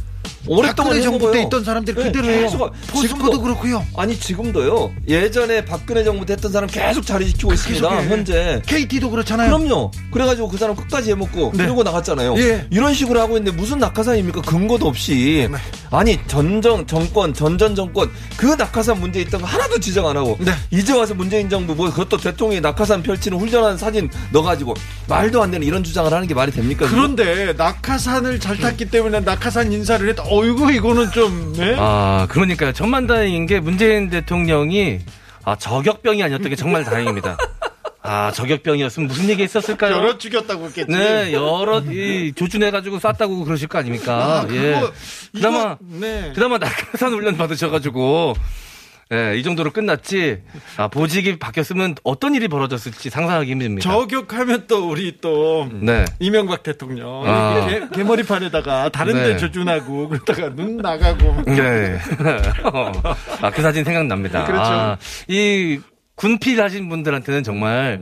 오랫동안 정부. 때 있던 사람들이 네, 그대로 해요. 계속 포스코도 지금도- 그렇고요. 아니 지금도요. 예전에 박근혜 정부 때 했던 사람 계속 자리 지키고 있습니다. 현재. KT도 그렇잖아요. 그럼요. 그래가지고 그 사람 끝까지 해먹고 네. 그러고 나갔잖아요. 예. 이런 식으로 하고 있는데 무슨 낙하산입니까? 근거도 없이. 네. 아니 전정 정권 전전 정권 그 낙하산 문제 있던 거 하나도 지적 안 하고 네. 이제 와서 문재인 정부 뭐 그것도 대통령이 낙하산 펼치는 훈련한 사진 넣어가지고 말도 안 되는 이런 주장을 하는 게 말이 됩니까? 그런데 낙하산을 잘 탔기 때문에 낙하산 인사를 했다. 어이구 이거는 좀 네? 아, 그러니까요. 천만다행인 게 문재인 대통령이 아, 저격병이 아니었던 게 정말 다행입니다. 아, 저격병이었으면 무슨 얘기 있었을까요? 여러 죽였다고 했겠지. 네, 여러 이 조준해가지고 쐈다고 그러실 거 아닙니까? 아, 그거, 예. 그나마 이거, 네. 그나마 낙하산 훈련 받으셔가지고 예, 이 정도로 끝났지. 아, 보직이 바뀌었으면 어떤 일이 벌어졌을지 상상하기 힘듭니다. 저격하면 또 우리 또 네. 이명박 대통령 아. 개, 개머리판에다가 다른데 네. 조준하고 그러다가 눈 나가고 네. 어. 아, 그 사진 생각납니다. 그렇죠. 아, 이 군필 하신 분들한테는 정말,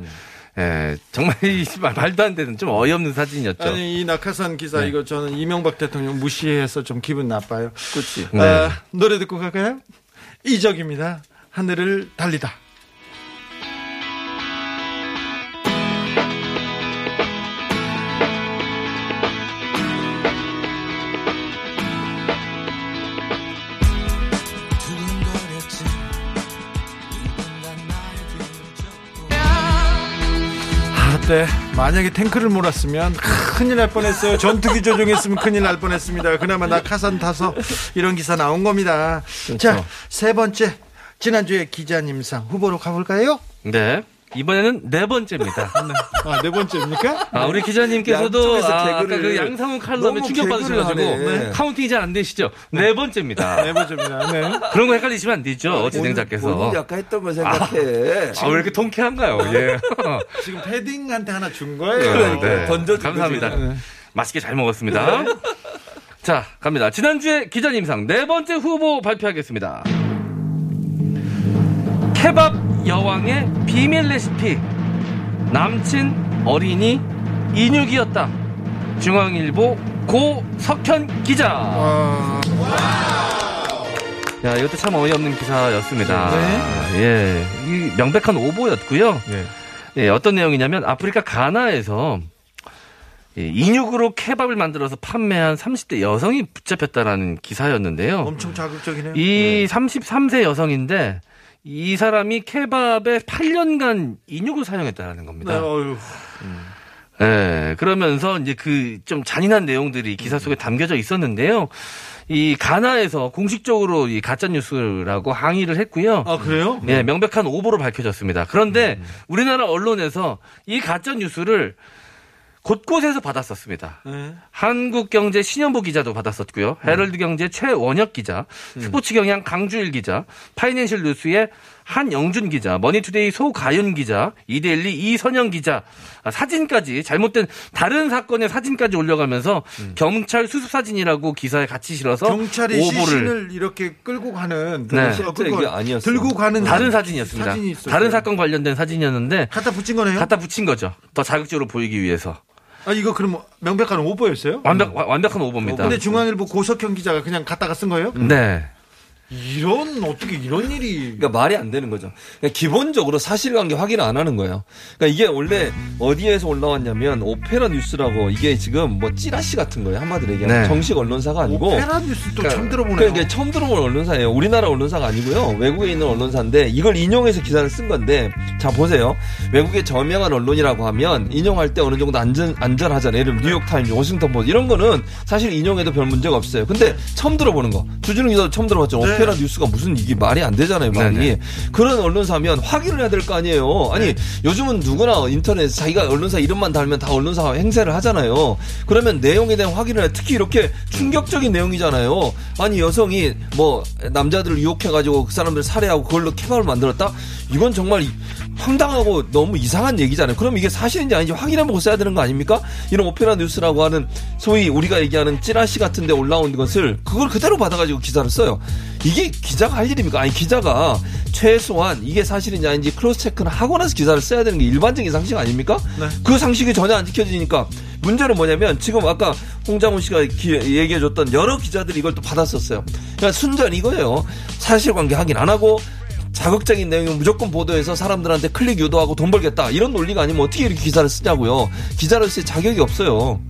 예, 정말 이 말- 말도 안 되는 좀 어이없는 사진이었죠. 아니 이 낙하산 기사 네. 이거 저는 이명박 대통령 무시해서 좀 기분 나빠요. 그렇지. 네. 아, 노래 듣고 갈까요? 이적입니다. 하늘을 달리다. 아, 네. 만약에 탱크를 몰았으면 큰일 날 뻔했어요. 전투기 조종했으면 큰일 날 뻔했습니다. 그나마 낙하산 타서 이런 기사 나온 겁니다. 자, 세 번째. 지난주에 기자님상 후보로 가볼까요? 네. 이번에는 네 번째입니다. 아, 네 번째입니까? 아, 우리 기자님께서도 양쪽에서 아, 그 양상훈 칼럼에 충격받으셔가지고 하네. 카운팅이 잘 안 되시죠? 네 번째입니다. 네 번째입니다. 네. 그런 거 헷갈리시면 안 되죠, 진행자께서. 본인 아까 했던 걸 생각해. 아, 왜 이렇게 통쾌한가요? 예. 지금 패딩한테 하나 준 거예요. 그러니까. 네. 던져준 감사합니다. 거지. 맛있게 잘 먹었습니다. 자, 갑니다. 지난주에 기자님상 네 번째 후보 발표하겠습니다. 케밥 여왕의 비밀 레시피. 남친 어린이 인육이었다. 중앙일보 고 석현 기자. 아, 야, 이것도 참 어이없는 기사였습니다. 네. 예. 이 명백한 오보였고요. 예. 예, 어떤 내용이냐면 아프리카 가나에서 예, 인육으로 케밥을 만들어서 판매한 30대 여성이 붙잡혔다라는 기사였는데요. 엄청 자극적이네요. 이 33세 여성인데 이 사람이 케밥에 8년간 인육을 사용했다라는 네, 겁니다. 어휴. 예, 그러면서 이제 그 좀 잔인한 내용들이 기사 속에 담겨져 있었는데요. 이 가나에서 공식적으로 이 가짜 뉴스라고 항의를 했고요. 아, 그래요? 예, 명백한 오보로 밝혀졌습니다. 그런데 우리나라 언론에서 이 가짜 뉴스를 곳곳에서 받았었습니다. 네. 한국경제 신현보 기자도 받았었고요. 헤럴드경제 최원혁 기자, 스포츠경향 강주일 기자, 파이낸셜 뉴스의 한영준 기자, 머니투데이 소가윤 기자, 이데일리 이선영 기자, 아, 사진까지 잘못된 다른 사건의 사진까지 올려가면서 경찰 수습 사진이라고 기사에 같이 실어서 경찰이 오보를 시신을 이렇게 끌고 가는 네. 이게 아니었어요. 들고 가는 다른 사진이었습니다. 사진이 있었어요. 다른 사건 관련된 사진이었는데 갖다 붙인 거네요. 갖다 붙인 거죠. 더 자극적으로 보이기 위해서. 아 이거 그럼 뭐 명백한 오보였어요? 완벽 와- 완벽한 오보입니다. 근데 중앙일보 고석현 기자가 그냥 갖다가 쓴 거예요? 네. 이런 어떻게 이런 일이 그러니까 말이 안 되는 거죠. 그러니까 기본적으로 사실관계 확인 안 하는 거예요. 그러니까 이게 원래 어디에서 올라왔냐면 오페라 뉴스라고 이게 지금 뭐 찌라시 같은 거예요. 한마디로 얘기하면 네. 정식 언론사가 아니고 오페라 뉴스 또 처음 들어보네요. 그러니까 처음 들어본 언론사예요. 우리나라 언론사가 아니고요. 외국에 있는 언론사인데 이걸 인용해서 기사를 쓴 건데 자 보세요. 외국의 저명한 언론이라고 하면 인용할 때 어느 정도 안전 안전하잖아요. 예를 뉴욕 타임즈, 워싱턴 포스트 이런 거는 사실 인용해도 별 문제가 없어요. 근데 처음 들어보는 거. 주준우 기자도 처음 들어봤죠. 네. 오페라 뉴스가 무슨 이게 말이 안 되잖아요. 말이. 네네. 그런 언론사면 확인을 해야 될 거 아니에요. 아니 요즘은 누구나 인터넷 자기가 언론사 이름만 달면 다 언론사 행세를 하잖아요. 그러면 내용에 대한 확인을 해. 특히 이렇게 충격적인 내용이잖아요. 아니 여성이 뭐 남자들을 유혹해 가지고 그 사람들 살해하고 그걸로 케밥을 만들었다. 이건 정말 황당하고 너무 이상한 얘기잖아요. 그럼 이게 사실인지 아닌지 확인해보고 써야 되는 거 아닙니까? 이런 오페라 뉴스라고 하는 소위 우리가 얘기하는 찌라시 같은데 올라온 것을 그걸 그대로 받아가지고 기사를 써요. 이게 기자가 할 일입니까? 아니 기자가 최소한 이게 사실인지 아닌지 cross check는 하고 나서 기사를 써야 되는 게 일반적인 상식 아닙니까? 그 상식이 전혀 안 지켜지니까 문제는 뭐냐면 지금 아까 홍장훈 씨가 기- 얘기해줬던 여러 기자들이 이걸 또 받았었어요. 그러니까 순전 이거예요. 사실관계 확인 안 하고 자극적인 내용을 무조건 보도해서 사람들한테 클릭 유도하고 돈 벌겠다 이런 논리가 아니면 어떻게 이렇게 기사를 쓰냐고요. 기자로서의 자격이 없어요.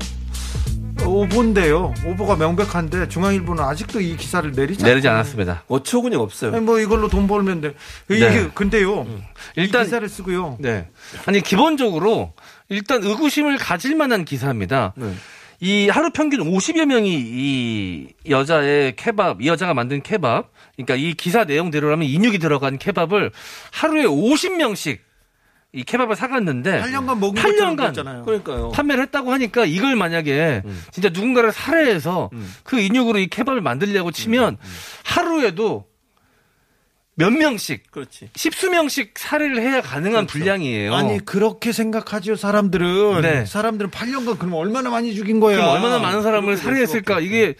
오보인데요. 오보가 명백한데 중앙일보는 아직도 이 기사를 내리지 내리지. 않았습니다. 어처구니 없어요. 아니, 뭐 이걸로 돈 벌면 돼. 이게 네. 근데요. 일단- 이 기사를 쓰고요. 네. 아니 기본적으로 일단 의구심을 가질 만한 기사입니다. 네. 이 하루 평균 50여 명이 이 여자의 케밥, 이 여자가 만든 케밥, 그러니까 이 기사 내용대로라면 인육이 들어간 케밥을 하루에 50명씩 이 케밥을 사갔는데 8년간 먹은 8년간 것처럼 됐잖아요. 그러니까요. 판매를 했다고 하니까 이걸 만약에 진짜 누군가를 살해해서 그 인육으로 이 케밥을 만들려고 치면 하루에도 몇 명씩 그렇지. 십수 명씩 살해를 해야 가능한 분량이에요. 아니 그렇게 생각하지요 사람들은 네. 사람들은 8년간 그럼 얼마나 많이 죽인 거야 그럼 얼마나 많은 사람을 살해했을까? 이게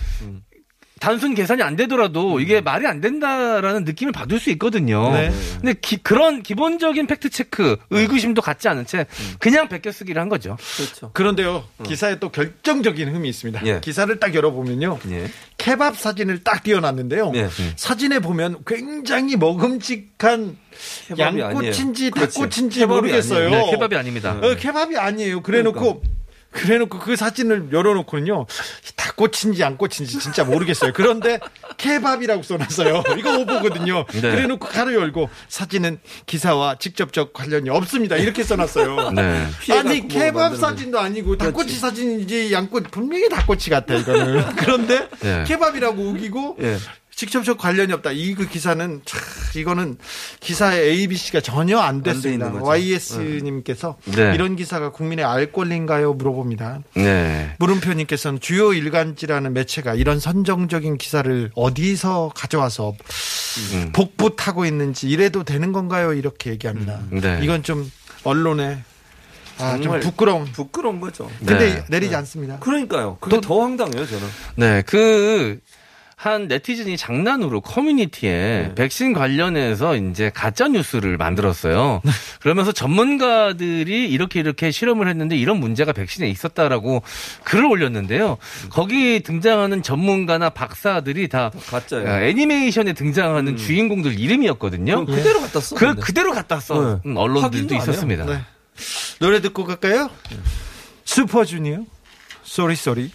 단순 계산이 안 되더라도 이게 말이 안 된다라는 느낌을 받을 수 있거든요. 네. 근데 기- 그런 기본적인 팩트 체크, 의구심도 갖지 않은 채 그냥 베껴 쓰기를 한 거죠. 그렇죠. 그런데요 기사에 또 결정적인 흠이 있습니다 예. 기사를 딱 열어보면요 예. 케밥 사진을 딱 띄워놨는데요 네. 사진에 보면 굉장히 먹음직한 양꼬치인지. 닭꼬치인지 모르겠어요 아니에요. 네, 케밥이 아닙니다. 어, 케밥이 아니에요 그래놓고 그 래놓고 그 사진을 열어놓고는요 닭꼬치인지 양꼬치인지 진짜 모르겠어요 그런데 케밥이라고 써놨어요 이거 오보거든요 네. 그래놓고 가로 열고 사진은 기사와 직접적 관련이 없습니다 이렇게 써놨어요 네. 아니 뭐 케밥 사진도 아니고 닭꼬치 사진인지 양꼬치 분명히 닭꼬치 같아 이거는 그런데 네. 케밥이라고 우기고 예. 직접적 관련이 없다. 이 그 기사는 참 이거는 기사에 ABC가 전혀 안돼 됐습니다. 있는 거죠. YS님께서 네. 이런 기사가 국민의 알 권리인가요? 물어봅니다. 네. 물음표님께서는 주요 일간지라는 매체가 이런 선정적인 기사를 어디서 가져와서 음. 복붙하고 있는지 이래도 되는 건가요? 이렇게 얘기합니다. 음, 네. 이건 좀 언론에 아, 좀 부끄러운. 부끄러운 거죠. 근데 네. 내리지 않습니다. 그러니까요. 그게 더 황당해요, 저는. 네, 그, 한 네티즌이 장난으로 커뮤니티에 네. 백신 관련해서 이제 가짜 뉴스를 만들었어요. 그러면서 전문가들이 이렇게 이렇게 실험을 했는데 이런 문제가 백신에 있었다라고 글을 올렸는데요. 거기 등장하는 전문가나 박사들이 다 가짜예요. 어, 애니메이션에 등장하는 주인공들 이름이었거든요. 그대로 갖다 써. 그. 그대로 갖다 써 네. 음, 언론들도. 있었습니다. 네. 노래 듣고 갈까요? 슈퍼주니어. Sorry Sorry.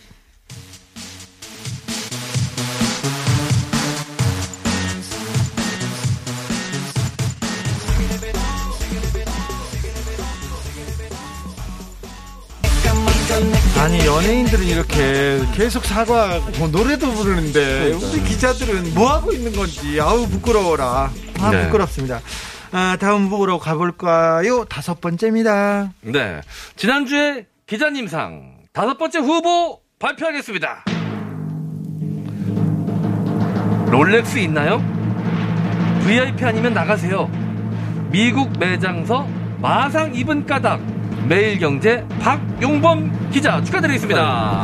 아니 연예인들은 이렇게 계속 사과하고 뭐 노래도 부르는데 우리 기자들은 뭐 하고 있는 건지 아우 부끄러워라. 아 네. 부끄럽습니다. 아, 다음 후보로 가볼까요? 다섯 번째입니다. 네. 지난주에 기자님상 다섯 번째 후보 발표하겠습니다. 롤렉스 있나요? VIP 아니면 나가세요. 미국 매장서 마상 입은 까닭. 매일경제 박용범 기자 축하드리겠습니다.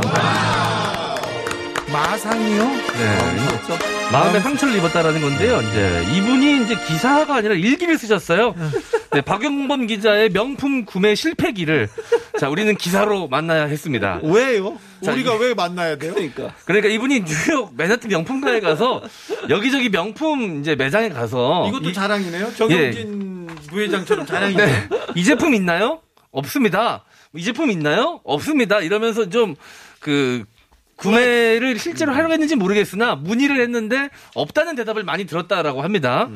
마상이요? 네. 그렇죠. 마음에 상처를 입었다라는 건데요. 이제 이분이 이제 기사가 아니라 일기를 쓰셨어요. 네, 박용범 기자의 명품 구매 실패기를 자 우리는 기사로 만나야 했습니다. 왜요? 자, 우리가 왜 만나야 돼요? 그러니까. 그러니까 이분이 뉴욕 맨하튼 명품가에 가서 여기저기 명품 이제 매장에 가서 이것도 이, 자랑이네요. 정영진 부회장처럼 자랑이네요. 네. 이 제품 있나요? 없습니다. 이 제품 있나요? 없습니다. 이러면서 좀 그 구매를 실제로 하려고 했는지 모르겠으나 문의를 했는데 없다는 대답을 많이 들었다라고 합니다.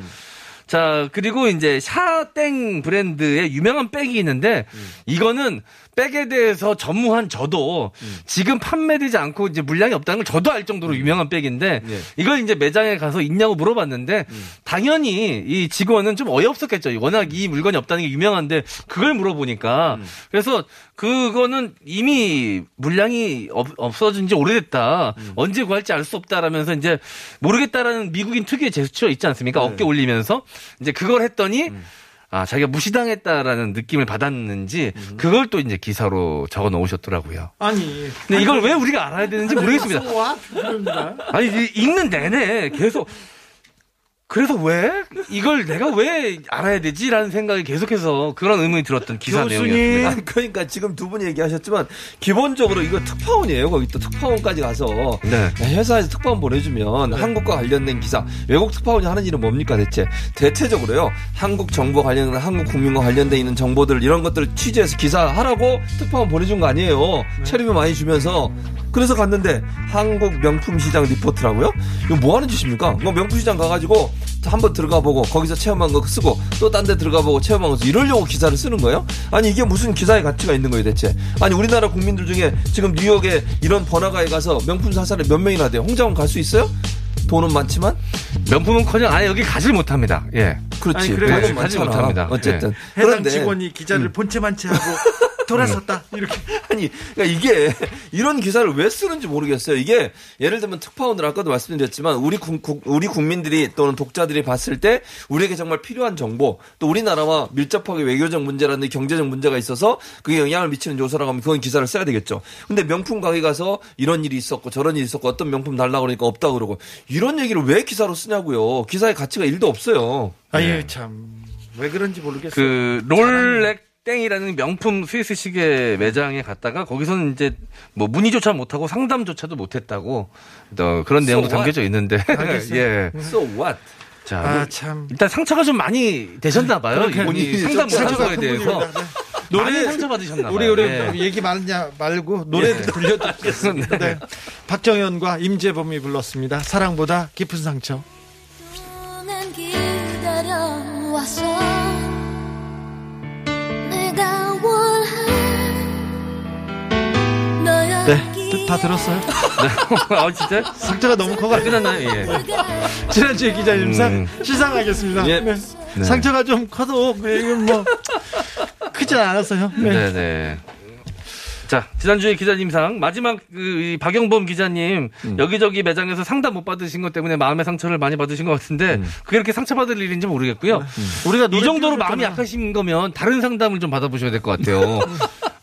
자, 그리고 이제 샤땡 브랜드의 유명한 백이 있는데 이거는 백에 대해서 전무한 저도 지금 판매되지 않고 이제 물량이 없다는 걸 저도 알 정도로 유명한 백인데 예. 이걸 이제 매장에 가서 있냐고 물어봤는데 당연히 이 직원은 좀 어이없었겠죠. 워낙 이 물건이 없다는 게 유명한데 그걸 물어보니까 그래서 그거는 이미 물량이 없, 없어진 지 오래됐다. 언제 구할지 알 수 없다라면서 이제 모르겠다라는 미국인 특유의 제스처 있지 않습니까? 어깨 올리면서 이제 그걸 했더니 아, 자기가 무시당했다라는 느낌을 받았는지 그걸 또 이제 기사로 적어 놓으셨더라고요. 아니. 근데 이걸 왜 우리가 알아야 되는지 모르겠습니다. 아니 이- 읽는 내내 계속 그래서 왜? 이걸 내가 왜 알아야 되지라는 생각이 계속해서 그런 의문이 들었던 기사 내용이었습니다. 아니, 그러니까 지금 두 분이 얘기하셨지만 기본적으로 이거 특파원이에요. 거기 또 특파원까지 가서 네. 회사에서 특파원 보내주면 한국과 관련된 기사. 외국 특파원이 하는 일은 뭡니까 대체? 대체적으로요. 한국 정보 관련된 한국 국민과 관련돼 있는 정보들 이런 것들을 취재해서 기사하라고 특파원 보내준 거 아니에요. 체류비 많이 주면서 그래서 갔는데 한국 명품 시장 리포트라고요? 이거 뭐 하는 짓입니까? 뭐 명품 시장 가가지고 한번 들어가 보고 거기서 체험한 거 쓰고 또 딴 데 들어가 보고 체험한 거 쓰고 이러려고 기사를 쓰는 거예요? 아니 이게 무슨 기사의 가치가 있는 거예요 대체? 아니 우리나라 국민들 중에 지금 뉴욕에 이런 번화가에 가서 명품 사살에 몇 명이나 돼요? 홍장원 갈 수 있어요? 돈은 많지만? 명품은커녕 아예 여기 가질 못합니다. 예. 그렇지. 아니, 그래, 돈은 가지. 못합니다. 어쨌든. 해당 그런데 직원이 기자를 본체만체 하고 돌아섰다. 이렇게. 아니 그러니까 이게 이런 기사를 왜 쓰는지 모르겠어요. 이게 예를 들면 특파원들 아까도 말씀드렸지만 우리 국, 국- 우리 국민들이 또는 독자들이 봤을 때 우리에게 정말 필요한 정보 또 우리나라와 밀접하게 외교적 문제라든지 경제적 문제가 있어서 그게 영향을 미치는 요소라고 하면 그건 기사를 써야 되겠죠. 근데 명품 가게 가서 이런 일이 있었고 저런 일이 있었고 어떤 명품 달라고 그러니까 없다 그러고 이런 얘기를 왜 기사로 쓰냐고요. 기사의 가치가 일도 없어요. 아유, 참. 왜 그런지 모르겠어요. 그 롤렉 땡이라는 명품 스위스 시계 매장에 갔다가 거기서는 이제 뭐 문의조차 못하고 상담조차도 못했다고 또 그런 내용도 So what? 담겨져 있는데. 예. So what? 자, 아, 뭐 참. 일단 상처가 좀 많이 되셨나 봐요. 이분이 본인이 상담 좀 못한 거에 큰 대해서. 네. 노래 상처 받으셨나 봐요. 우리 우리 예. 얘기 말냐 말고 노래 들려드리겠습니다. 네. 박정현과 임재범이 불렀습니다. 사랑보다 깊은 상처. 네, 다 들었어요. 아, 진짜? 상처가 너무 커가지고. 끝났나요? 예. 지난주에 기자님상 음. 시상하겠습니다. 예. 네. 네. 상처가 좀 커도 네, 이건 뭐 크진 않았어요. 네. 네네. 자, 지난주에 기자님상 마지막 그, 이 박영범 기자님 음. 여기저기 매장에서 상담 못 받으신 것 때문에 마음의 상처를 많이 받으신 것 같은데 음. 그게 이렇게 상처 받을 일인지 모르겠고요. 우리가 이 정도로. 마음이 약하신 거면 다른 상담을 좀 받아보셔야 될 것 같아요.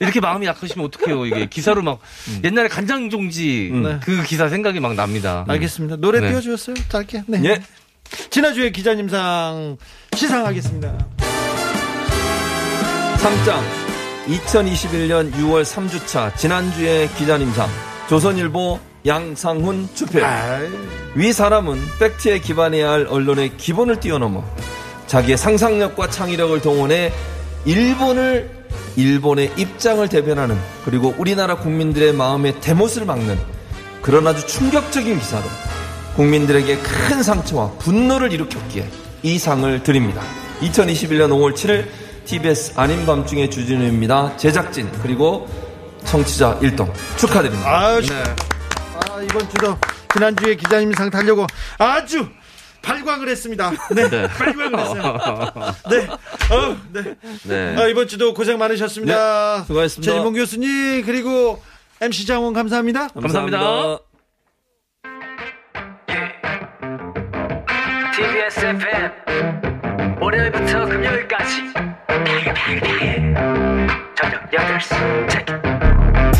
이렇게 마음이 약하시면 어떡해요, 이게. 기사로 막, 옛날에 간장 종지 음. 그 기사 생각이 막 납니다. 알겠습니다. 노래 네. 띄워주셨어요? 짧게. 네. 예. 지난주에 기자님상 시상하겠습니다. 상장 2021년 6월 3주차 지난주의 기자님상 조선일보 양상훈 주필 위 사람은 팩트에 기반해야 할 언론의 기본을 뛰어넘어 자기의 상상력과 창의력을 동원해 일본을 일본의 입장을 대변하는 그리고 우리나라 국민들의 마음의 대못을 막는 그런 아주 충격적인 기사로 국민들에게 큰 상처와 분노를 일으켰기에 이 상을 드립니다. 2021년 5월 7일 TBS 아닌 밤중의 주진우입니다. 제작진 그리고 청취자 1동 축하드립니다. 아유, 아, 이번 주도 지난주에 기자님 상 타려고 아주 발광을 했습니다. 네, 발광을 했어요. 네, 어, 네. 네. 아, 이번 주도 고생 많으셨습니다. 네, 수고하셨습니다. 최진봉 교수님 그리고 MC 장원 감사합니다. 감사합니다. TBS FM 월요일부터 금요일까지 저녁 8시 체크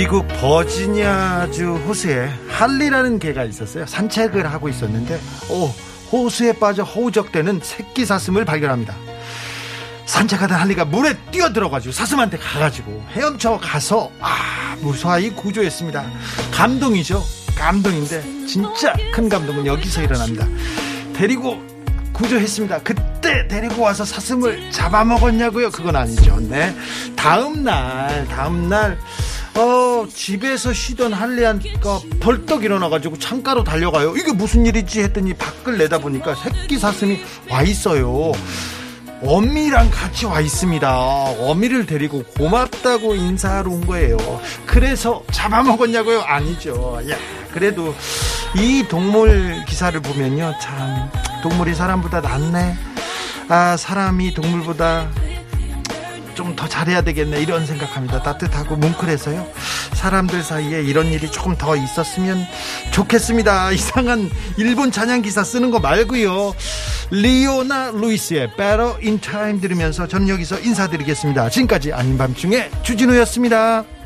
미국 버지니아주 호수에 할리라는 개가 있었어요. 산책을 하고 있었는데, 오, 호수에 빠져 허우적대는 새끼 사슴을 발견합니다. 산책하던 할리가 물에 뛰어들어가지고 사슴한테 가가지고 헤엄쳐 가서 아 무사히 구조했습니다. 감동이죠. 감동인데 진짜 큰 감동은 여기서 일어납니다. 데리고 구조했습니다. 그때 데리고 와서 사슴을 잡아먹었냐고요? 그건 아니죠. 네. 다음 날, 다음 날, 어, 집에서 쉬던 할리안가 벌떡 일어나가지고 창가로 달려가요. 이게 무슨 일이지 했더니 밖을 내다보니까 새끼 사슴이 와 있어요. 어미랑 같이 와 있습니다. 어미를 데리고 고맙다고 인사하러 온 거예요. 그래서 잡아먹었냐고요? 아니죠. 야, 그래도 이 동물 기사를 보면요. 참, 동물이 사람보다 낫네. 아, 사람이 동물보다 좀 더 잘해야 되겠네. 이런 생각합니다. 따뜻하고 뭉클해서요. 사람들 사이에 이런 일이 조금 더 있었으면 좋겠습니다. 이상한 일본 찬양 기사 쓰는 거 말고요. 리오나 루이스의 Better in Time 들으면서 저는 여기서 인사드리겠습니다. 지금까지 아닌 밤중에 주진우였습니다.